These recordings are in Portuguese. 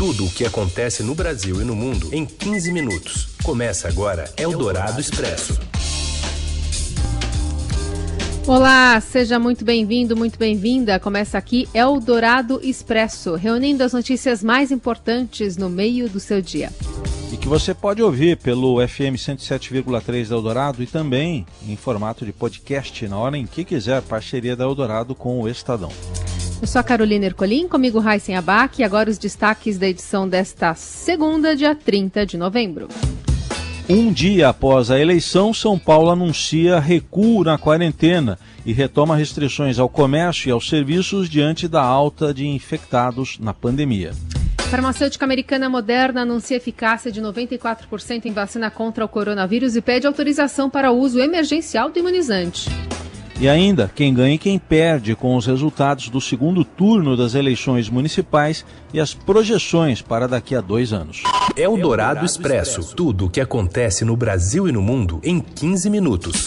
Tudo o que acontece no Brasil e no mundo em 15 minutos. Começa agora Eldorado Expresso. Olá, seja muito bem-vindo, muito bem-vinda. Começa aqui Eldorado Expresso, reunindo as notícias mais importantes no meio do seu dia. E que você pode ouvir pelo FM 107,3 da Eldorado e também em formato de podcast na hora em que quiser, parceria da Eldorado com o Estadão. Eu sou a Carolina Ercolim, comigo Raíssen Abac e agora os destaques da edição desta segunda, dia 30 de novembro. Um dia após a eleição, São Paulo anuncia recuo na quarentena e retoma restrições ao comércio e aos serviços diante da alta de infectados na pandemia. Farmacêutica americana Moderna anuncia eficácia de 94% em vacina contra o coronavírus e pede autorização para uso emergencial do imunizante. E ainda, quem ganha e quem perde com os resultados do segundo turno das eleições municipais e as projeções para daqui a dois anos. É o Dourado Expresso. Tudo o que acontece no Brasil e no mundo em 15 minutos.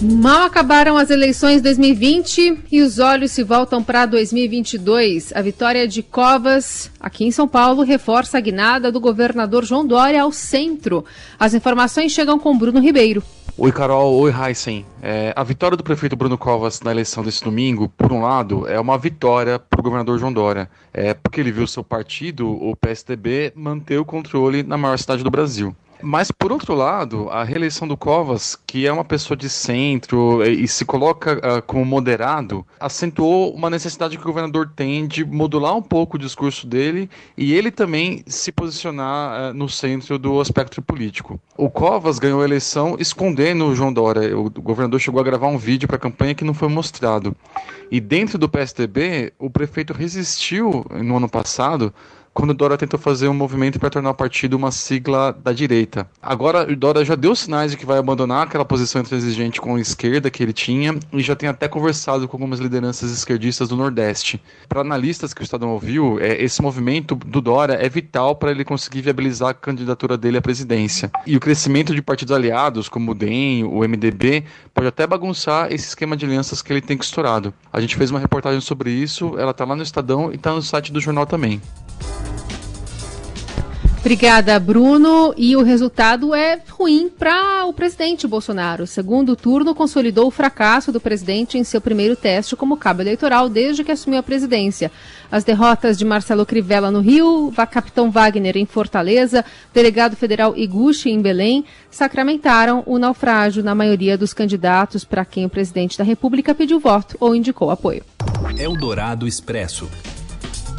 Mal acabaram as eleições 2020 e os olhos se voltam para 2022. A vitória de Covas, aqui em São Paulo, reforça a guinada do governador João Dória ao centro. As informações chegam com Bruno Ribeiro. Oi, Carol. Oi, Heisen. É, a vitória do prefeito Bruno Covas na eleição desse domingo, por um lado, é uma vitória para o governador João Dória. É porque ele viu seu partido, o PSDB, manter o controle na maior cidade do Brasil. Mas, por outro lado, a reeleição do Covas, que é uma pessoa de centro e se coloca uh, como moderado, acentuou uma necessidade que o governador tem de modular um pouco o discurso dele e ele também se posicionar uh, no centro do aspecto político. O Covas ganhou a eleição escondendo o João Dória. O governador chegou a gravar um vídeo para a campanha que não foi mostrado. E dentro do PSDB, o prefeito resistiu no ano passado quando Dória tentou fazer um movimento para tornar o partido uma sigla da direita. Agora Dória já deu sinais de que vai abandonar aquela posição intransigente com a esquerda que ele tinha e já tem até conversado com algumas lideranças esquerdistas do Nordeste. Para analistas que o Estadão ouviu, é, esse movimento do Dória é vital para ele conseguir viabilizar a candidatura dele à presidência. E o crescimento de partidos aliados, como o DEM, o MDB, pode até bagunçar esse esquema de alianças que ele tem costurado. A gente fez uma reportagem sobre isso, ela está lá no Estadão e está no site do jornal também. Obrigada, Bruno. E o resultado é ruim para o presidente Bolsonaro. O segundo turno consolidou o fracasso do presidente em seu primeiro teste como cabo eleitoral desde que assumiu a presidência. As derrotas de Marcelo Crivella no Rio, Capitão Wagner em Fortaleza, delegado federal Iguchi em Belém, sacramentaram o naufrágio na maioria dos candidatos para quem o presidente da República pediu voto ou indicou apoio. Eldorado Expresso.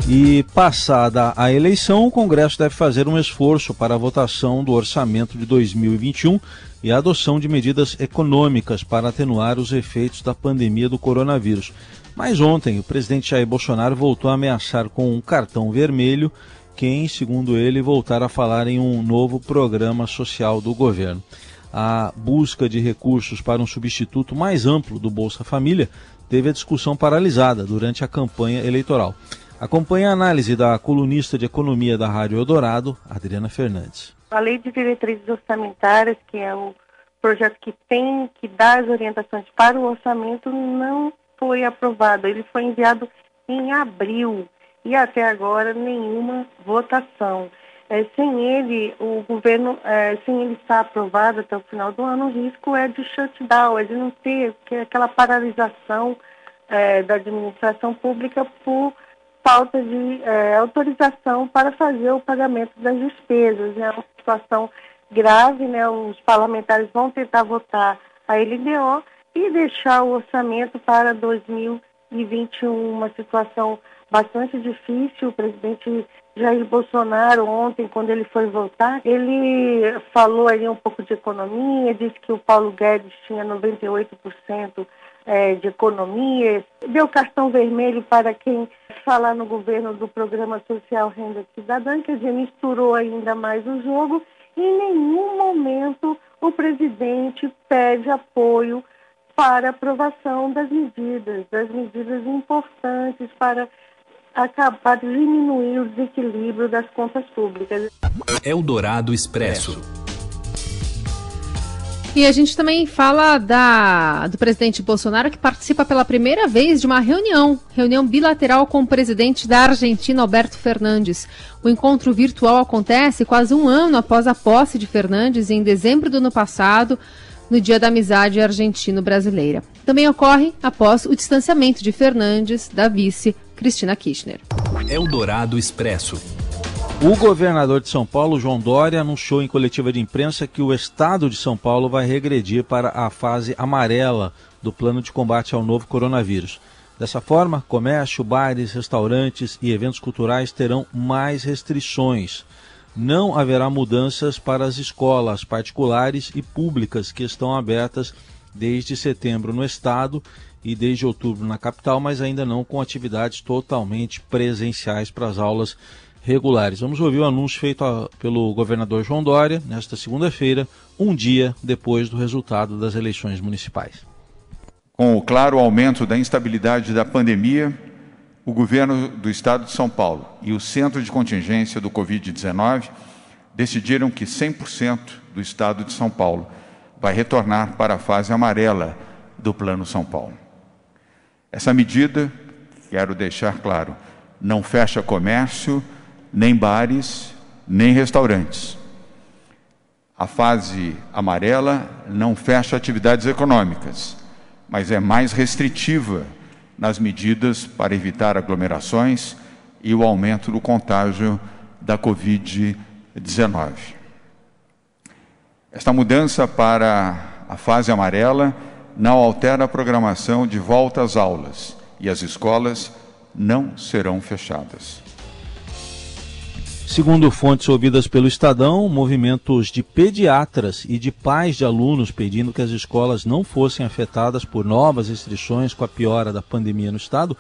E passada a eleição, o Congresso deve fazer um esforço para a votação do orçamento de 2021 e a adoção de medidas econômicas para atenuar os efeitos da pandemia do coronavírus. Mas ontem, o presidente Jair Bolsonaro voltou a ameaçar com um cartão vermelho quem, segundo ele, voltar a falar em um novo programa social do governo. A busca de recursos para um substituto mais amplo do Bolsa Família teve a discussão paralisada durante a campanha eleitoral. Acompanhe a análise da colunista de economia da Rádio Eldorado, Adriana Fernandes. A Lei de Diretrizes Orçamentárias, que é o projeto que tem que dar as orientações para o orçamento, não foi aprovado. Ele foi enviado em abril e até agora nenhuma votação. É, sem ele, o governo, é, sem ele estar aprovado até o final do ano, o risco é de shutdown, é de não ter aquela paralisação é, da administração pública por falta de é, autorização para fazer o pagamento das despesas. É uma situação grave, né? os parlamentares vão tentar votar a LDO e deixar o orçamento para 2021, uma situação bastante difícil. O presidente Jair Bolsonaro, ontem, quando ele foi votar, ele falou aí um pouco de economia, disse que o Paulo Guedes tinha 98% é, de economia, deu cartão vermelho para quem falar no governo do programa social Renda Cidadã, dizer, misturou ainda mais o jogo em nenhum momento o presidente pede apoio para aprovação das medidas, das medidas importantes para acabar diminuir o desequilíbrio das contas públicas. Eldorado Expresso. E a gente também fala da, do presidente Bolsonaro que participa pela primeira vez de uma reunião, reunião bilateral com o presidente da Argentina, Alberto Fernandes. O encontro virtual acontece quase um ano após a posse de Fernandes, em dezembro do ano passado, no Dia da Amizade Argentino-Brasileira. Também ocorre após o distanciamento de Fernandes da vice Cristina Kirchner. Eldorado Expresso. O governador de São Paulo, João Dória, anunciou em coletiva de imprensa que o estado de São Paulo vai regredir para a fase amarela do plano de combate ao novo coronavírus. Dessa forma, comércio, bares, restaurantes e eventos culturais terão mais restrições. Não haverá mudanças para as escolas particulares e públicas que estão abertas desde setembro no estado e desde outubro na capital, mas ainda não com atividades totalmente presenciais para as aulas regulares. Vamos ouvir o anúncio feito a, pelo governador João Dória nesta segunda-feira, um dia depois do resultado das eleições municipais. Com o claro aumento da instabilidade da pandemia, o governo do estado de São Paulo e o centro de contingência do Covid-19 decidiram que 100% do estado de São Paulo vai retornar para a fase amarela do Plano São Paulo. Essa medida, quero deixar claro, não fecha comércio, nem bares, nem restaurantes. A fase amarela não fecha atividades econômicas, mas é mais restritiva nas medidas para evitar aglomerações e o aumento do contágio da Covid-19. Esta mudança para a fase amarela não altera a programação de volta às aulas e as escolas não serão fechadas. Segundo fontes ouvidas pelo Estadão, movimentos de pediatras e de pais de alunos pedindo que as escolas não fossem afetadas por novas restrições com a piora da pandemia no Estado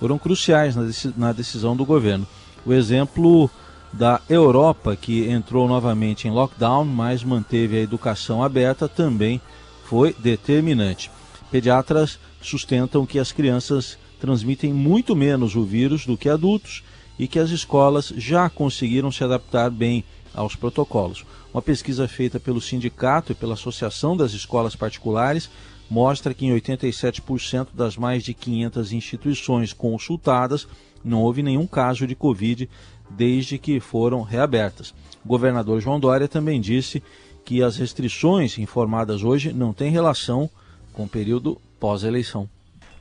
foram cruciais na decisão do governo. O exemplo da Europa, que entrou novamente em lockdown, mas manteve a educação aberta, também foi determinante. Pediatras sustentam que as crianças transmitem muito menos o vírus do que adultos e que as escolas já conseguiram se adaptar bem aos protocolos. Uma pesquisa feita pelo sindicato e pela Associação das Escolas Particulares mostra que em 87% das mais de 500 instituições consultadas não houve nenhum caso de Covid desde que foram reabertas. O governador João Dória também disse que as restrições informadas hoje não têm relação com o período pós-eleição.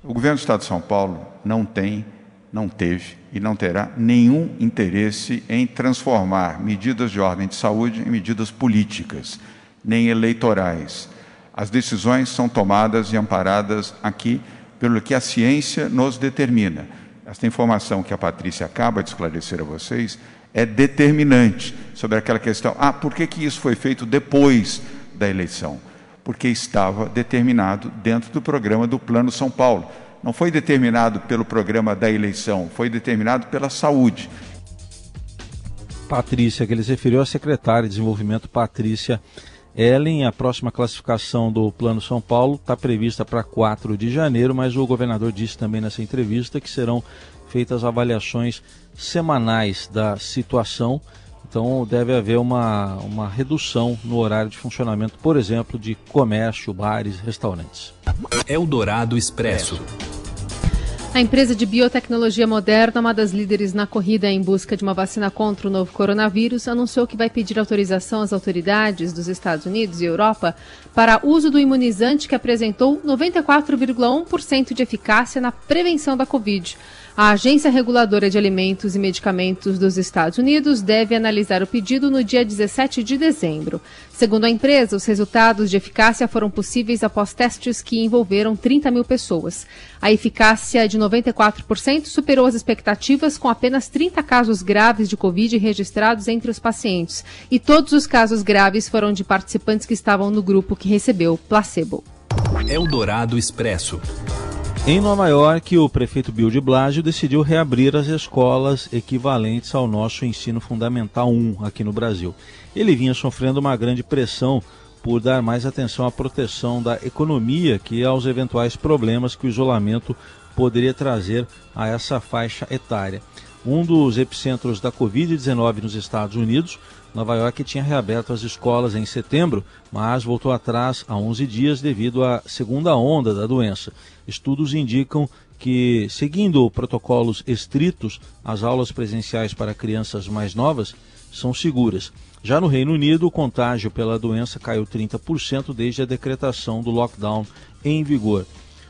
O governo do Estado de São Paulo não tem não teve e não terá nenhum interesse em transformar medidas de ordem de saúde em medidas políticas, nem eleitorais. As decisões são tomadas e amparadas aqui pelo que a ciência nos determina. Esta informação que a Patrícia acaba de esclarecer a vocês é determinante sobre aquela questão. Ah, por que, que isso foi feito depois da eleição? Porque estava determinado dentro do programa do Plano São Paulo não foi determinado pelo programa da eleição, foi determinado pela saúde. Patrícia, que ele se referiu à secretária de Desenvolvimento, Patrícia Ellen. A próxima classificação do Plano São Paulo está prevista para 4 de janeiro, mas o governador disse também nessa entrevista que serão feitas avaliações semanais da situação. Então deve haver uma, uma redução no horário de funcionamento, por exemplo, de comércio, bares, restaurantes. Eldorado Expresso. A empresa de biotecnologia Moderna, uma das líderes na corrida em busca de uma vacina contra o novo coronavírus, anunciou que vai pedir autorização às autoridades dos Estados Unidos e Europa para uso do imunizante que apresentou 94,1% de eficácia na prevenção da Covid. A Agência Reguladora de Alimentos e Medicamentos dos Estados Unidos deve analisar o pedido no dia 17 de dezembro. Segundo a empresa, os resultados de eficácia foram possíveis após testes que envolveram 30 mil pessoas. A eficácia de 94% superou as expectativas, com apenas 30 casos graves de Covid registrados entre os pacientes. E todos os casos graves foram de participantes que estavam no grupo que recebeu placebo. Eldorado Expresso. Em Nova York, o prefeito Bill de Blasio decidiu reabrir as escolas equivalentes ao nosso ensino fundamental 1 aqui no Brasil. Ele vinha sofrendo uma grande pressão por dar mais atenção à proteção da economia que aos eventuais problemas que o isolamento poderia trazer a essa faixa etária. um dos epicentros da Covid-19 nos Estados Unidos. Nova York tinha reaberto as escolas em setembro, mas voltou atrás há 11 dias devido à segunda onda da doença. Estudos indicam que, seguindo protocolos estritos, as aulas presenciais para crianças mais novas são seguras. Já no Reino Unido, o contágio pela doença caiu 30% desde a decretação do lockdown em vigor.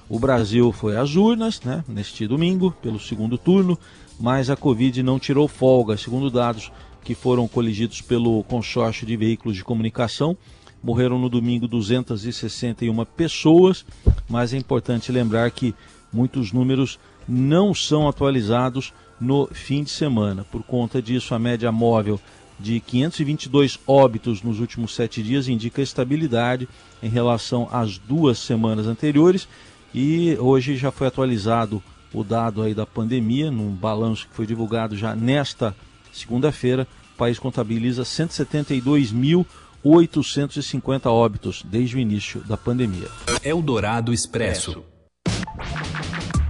O Brasil foi às urnas né, neste domingo, pelo segundo turno, mas a Covid não tirou folga. Segundo dados que foram coligidos pelo consórcio de veículos de comunicação, morreram no domingo 261 pessoas, mas é importante lembrar que muitos números não são atualizados no fim de semana. Por conta disso, a média móvel de 522 óbitos nos últimos sete dias indica estabilidade em relação às duas semanas anteriores e hoje já foi atualizado o dado aí da pandemia, num balanço que foi divulgado já nesta segunda-feira, o país contabiliza 172.850 óbitos desde o início da pandemia. Eldorado Expresso.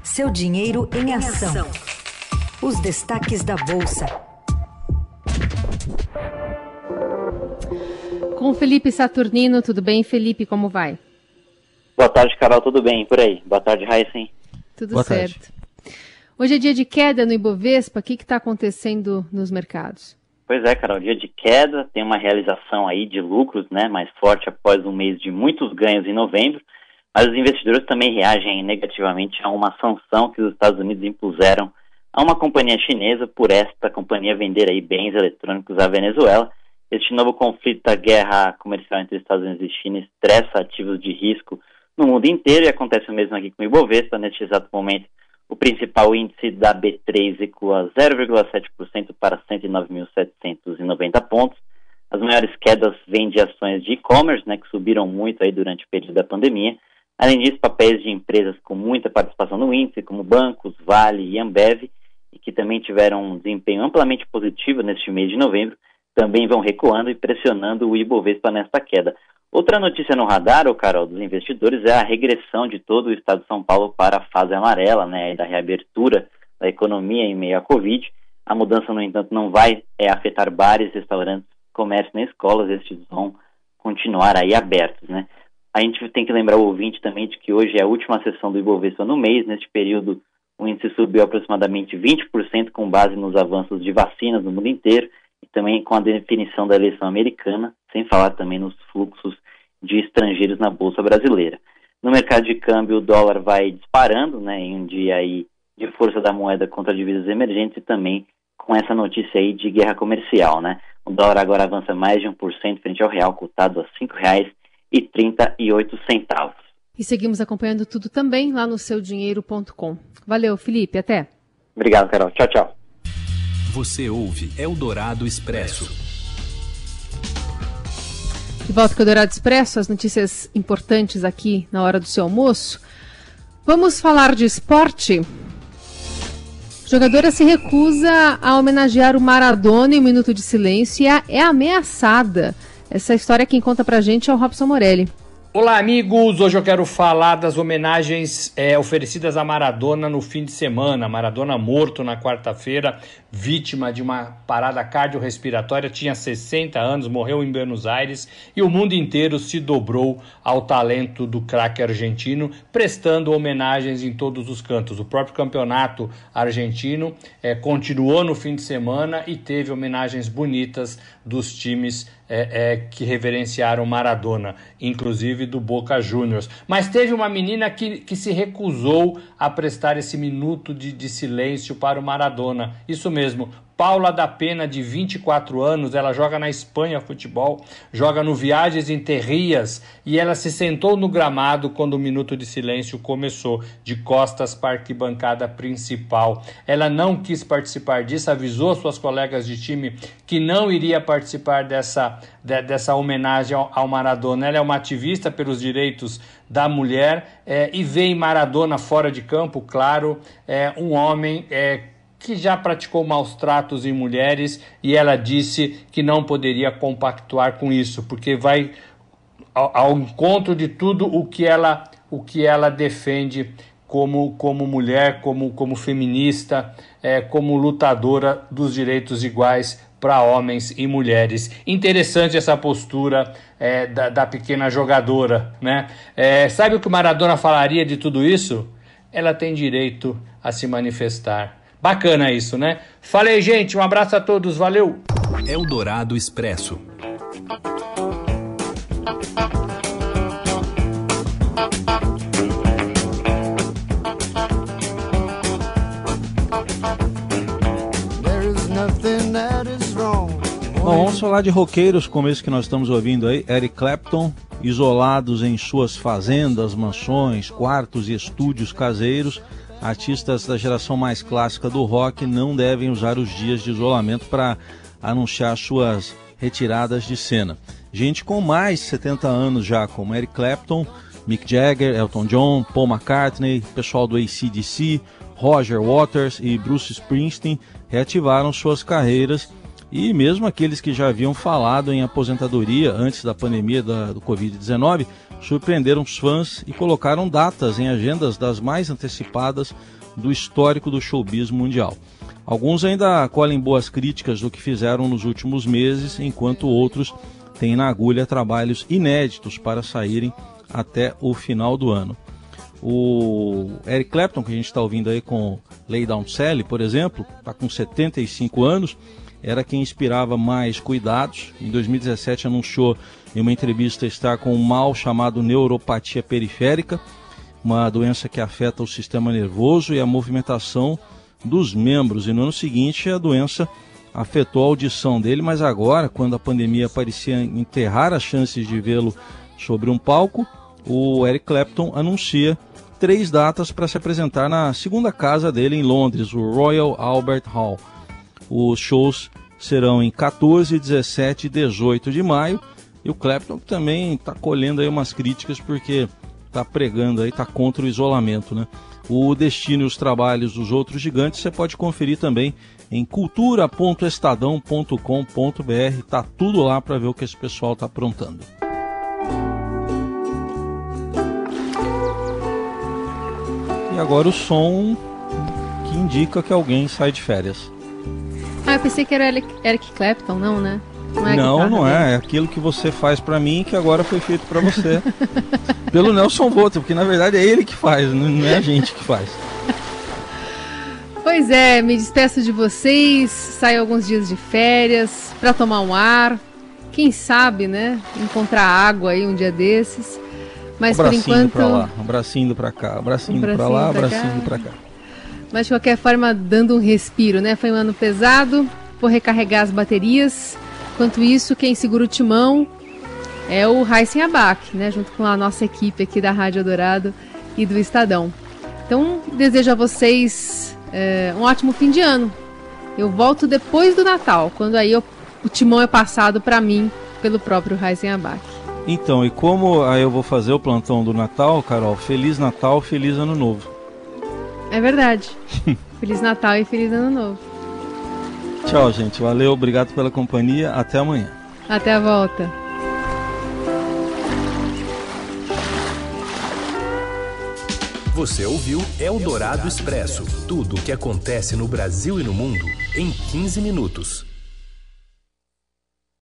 Seu dinheiro em ação. Os destaques da Bolsa. Com Felipe Saturnino, tudo bem, Felipe? Como vai? Boa tarde, Carol, tudo bem? Por aí. Boa tarde, Raíssen. Tudo Boa certo. Tarde. Hoje é dia de queda no Ibovespa. O que está acontecendo nos mercados? Pois é, Carol, dia de queda, tem uma realização aí de lucros né, mais forte após um mês de muitos ganhos em novembro, mas os investidores também reagem negativamente a uma sanção que os Estados Unidos impuseram a uma companhia chinesa por esta companhia vender aí bens eletrônicos à Venezuela. Este novo conflito da guerra comercial entre Estados Unidos e China estressa ativos de risco no mundo inteiro e acontece o mesmo aqui com o Ibovespa. Neste exato momento, o principal índice da B3 recua 0,7% para 109.790 pontos. As maiores quedas vêm de ações de e-commerce, né, que subiram muito aí durante o período da pandemia. Além disso, papéis de empresas com muita participação no índice, como bancos, Vale e Ambev, e que também tiveram um desempenho amplamente positivo neste mês de novembro, também vão recuando e pressionando o Ibovespa nesta queda. Outra notícia no radar, o Carol, dos investidores é a regressão de todo o estado de São Paulo para a fase amarela, né, da reabertura da economia em meio à Covid. A mudança, no entanto, não vai é, afetar bares, restaurantes, comércio nem escolas, estes vão continuar aí abertos, né. A gente tem que lembrar o ouvinte também de que hoje é a última sessão do Ibovespa no mês. Neste período, o índice subiu aproximadamente 20% com base nos avanços de vacinas no mundo inteiro e também com a definição da eleição americana, sem falar também nos fluxos de estrangeiros na bolsa brasileira. No mercado de câmbio, o dólar vai disparando, né, em um dia aí de força da moeda contra divisas emergentes e também com essa notícia aí de guerra comercial, né? O dólar agora avança mais de 1% frente ao real, cotado a R$ 5,38. E seguimos acompanhando tudo também lá no seudinheiro.com. Valeu, Felipe, até. Obrigado, Carol. Tchau, tchau. Você ouve Eldorado Expresso. De volta com o Dourado Expresso, as notícias importantes aqui na hora do seu almoço. Vamos falar de esporte. jogadora se recusa a homenagear o Maradona em um minuto de silêncio e é ameaçada. Essa história quem conta pra gente é o Robson Morelli. Olá, amigos! Hoje eu quero falar das homenagens é, oferecidas a Maradona no fim de semana. Maradona morto na quarta-feira, vítima de uma parada cardiorrespiratória, tinha 60 anos, morreu em Buenos Aires e o mundo inteiro se dobrou ao talento do craque argentino, prestando homenagens em todos os cantos. O próprio campeonato argentino é, continuou no fim de semana e teve homenagens bonitas dos times é, é, que reverenciaram Maradona, inclusive do Boca Juniors. Mas teve uma menina que, que se recusou a prestar esse minuto de, de silêncio para o Maradona. Isso mesmo, Paula da Pena, de 24 anos, ela joga na Espanha futebol, joga no Viagens em Terrias e ela se sentou no gramado quando o minuto de silêncio começou, de costas para a arquibancada principal. Ela não quis participar disso, avisou suas colegas de time que não iria participar dessa, de, dessa homenagem ao, ao, Maradona. Ela é uma ativista pelos direitos da mulher é, e vê em Maradona fora de campo, claro, é, um homem. É, que já praticou maus tratos em mulheres e ela disse que não poderia compactuar com isso, porque vai ao, ao encontro de tudo o que ela o que ela defende como, como mulher, como, como feminista, é, como lutadora dos direitos iguais para homens e mulheres. Interessante essa postura é, da, da, pequena jogadora, né? É, sabe o que Maradona falaria de tudo isso? Ela tem direito a se manifestar. Bacana isso, né? Falei, gente, um abraço a todos, valeu! Eldorado Expresso. Bom, vamos falar de roqueiros, como esse que nós estamos ouvindo aí, Eric Clapton, isolados em suas fazendas, mansões, quartos e estúdios caseiros. Artistas da geração mais clássica do rock não devem usar os dias de isolamento para anunciar suas retiradas de cena. Gente com mais de 70 anos já, como Eric Clapton, Mick Jagger, Elton John, Paul McCartney, pessoal do ACDC, Roger Waters e Bruce Springsteen reativaram suas carreiras e mesmo aqueles que já haviam falado em aposentadoria antes da pandemia da, do Covid-19 surpreenderam os fãs e colocaram datas em agendas das mais antecipadas do histórico do showbiz mundial. Alguns ainda colhem boas críticas do que fizeram nos últimos meses, enquanto outros têm na agulha trabalhos inéditos para saírem até o final do ano. O Eric Clapton, que a gente está ouvindo aí com Lay Down Sally, por exemplo, está com 75 anos era quem inspirava mais cuidados. Em 2017 anunciou em uma entrevista estar com um mal chamado neuropatia periférica, uma doença que afeta o sistema nervoso e a movimentação dos membros. E no ano seguinte a doença afetou a audição dele, mas agora, quando a pandemia parecia enterrar as chances de vê-lo sobre um palco, o Eric Clapton anuncia três datas para se apresentar na segunda casa dele em Londres, o Royal Albert Hall. Os shows serão em 14, 17 e 18 de maio. E o Clapton também está colhendo aí umas críticas porque está pregando aí, está contra o isolamento, né? O destino e os trabalhos dos outros gigantes você pode conferir também em cultura.estadão.com.br. Tá tudo lá para ver o que esse pessoal está aprontando. E agora o som que indica que alguém sai de férias. Eu pensei que era Eric, Clapton, não, né? Não, é, não, não é. É aquilo que você faz para mim que agora foi feito para você. Pelo Nelson Volta, porque na verdade é ele que faz, não é a gente que faz. Pois é, me despeço de vocês, saio alguns dias de férias para tomar um ar. Quem sabe, né? Encontrar água aí um dia desses. Mas um por enquanto. Pra lá, um bracinho pra cá, um bracinho, um bracinho pra lá, um bracinho pra cá. Mas de qualquer forma, dando um respiro, né? Foi um ano pesado, vou recarregar as baterias. Enquanto isso, quem segura o timão é o Heisen Abac, né? Junto com a nossa equipe aqui da Rádio Dourado e do Estadão. Então, desejo a vocês é, um ótimo fim de ano. Eu volto depois do Natal, quando aí eu, o timão é passado para mim pelo próprio Heisen Abac. Então, e como aí eu vou fazer o plantão do Natal, Carol? Feliz Natal, feliz Ano Novo. É verdade. feliz Natal e feliz Ano Novo. Tchau, gente. Valeu, obrigado pela companhia. Até amanhã. Até a volta. Você ouviu Eldorado Expresso tudo o que acontece no Brasil e no mundo em 15 minutos.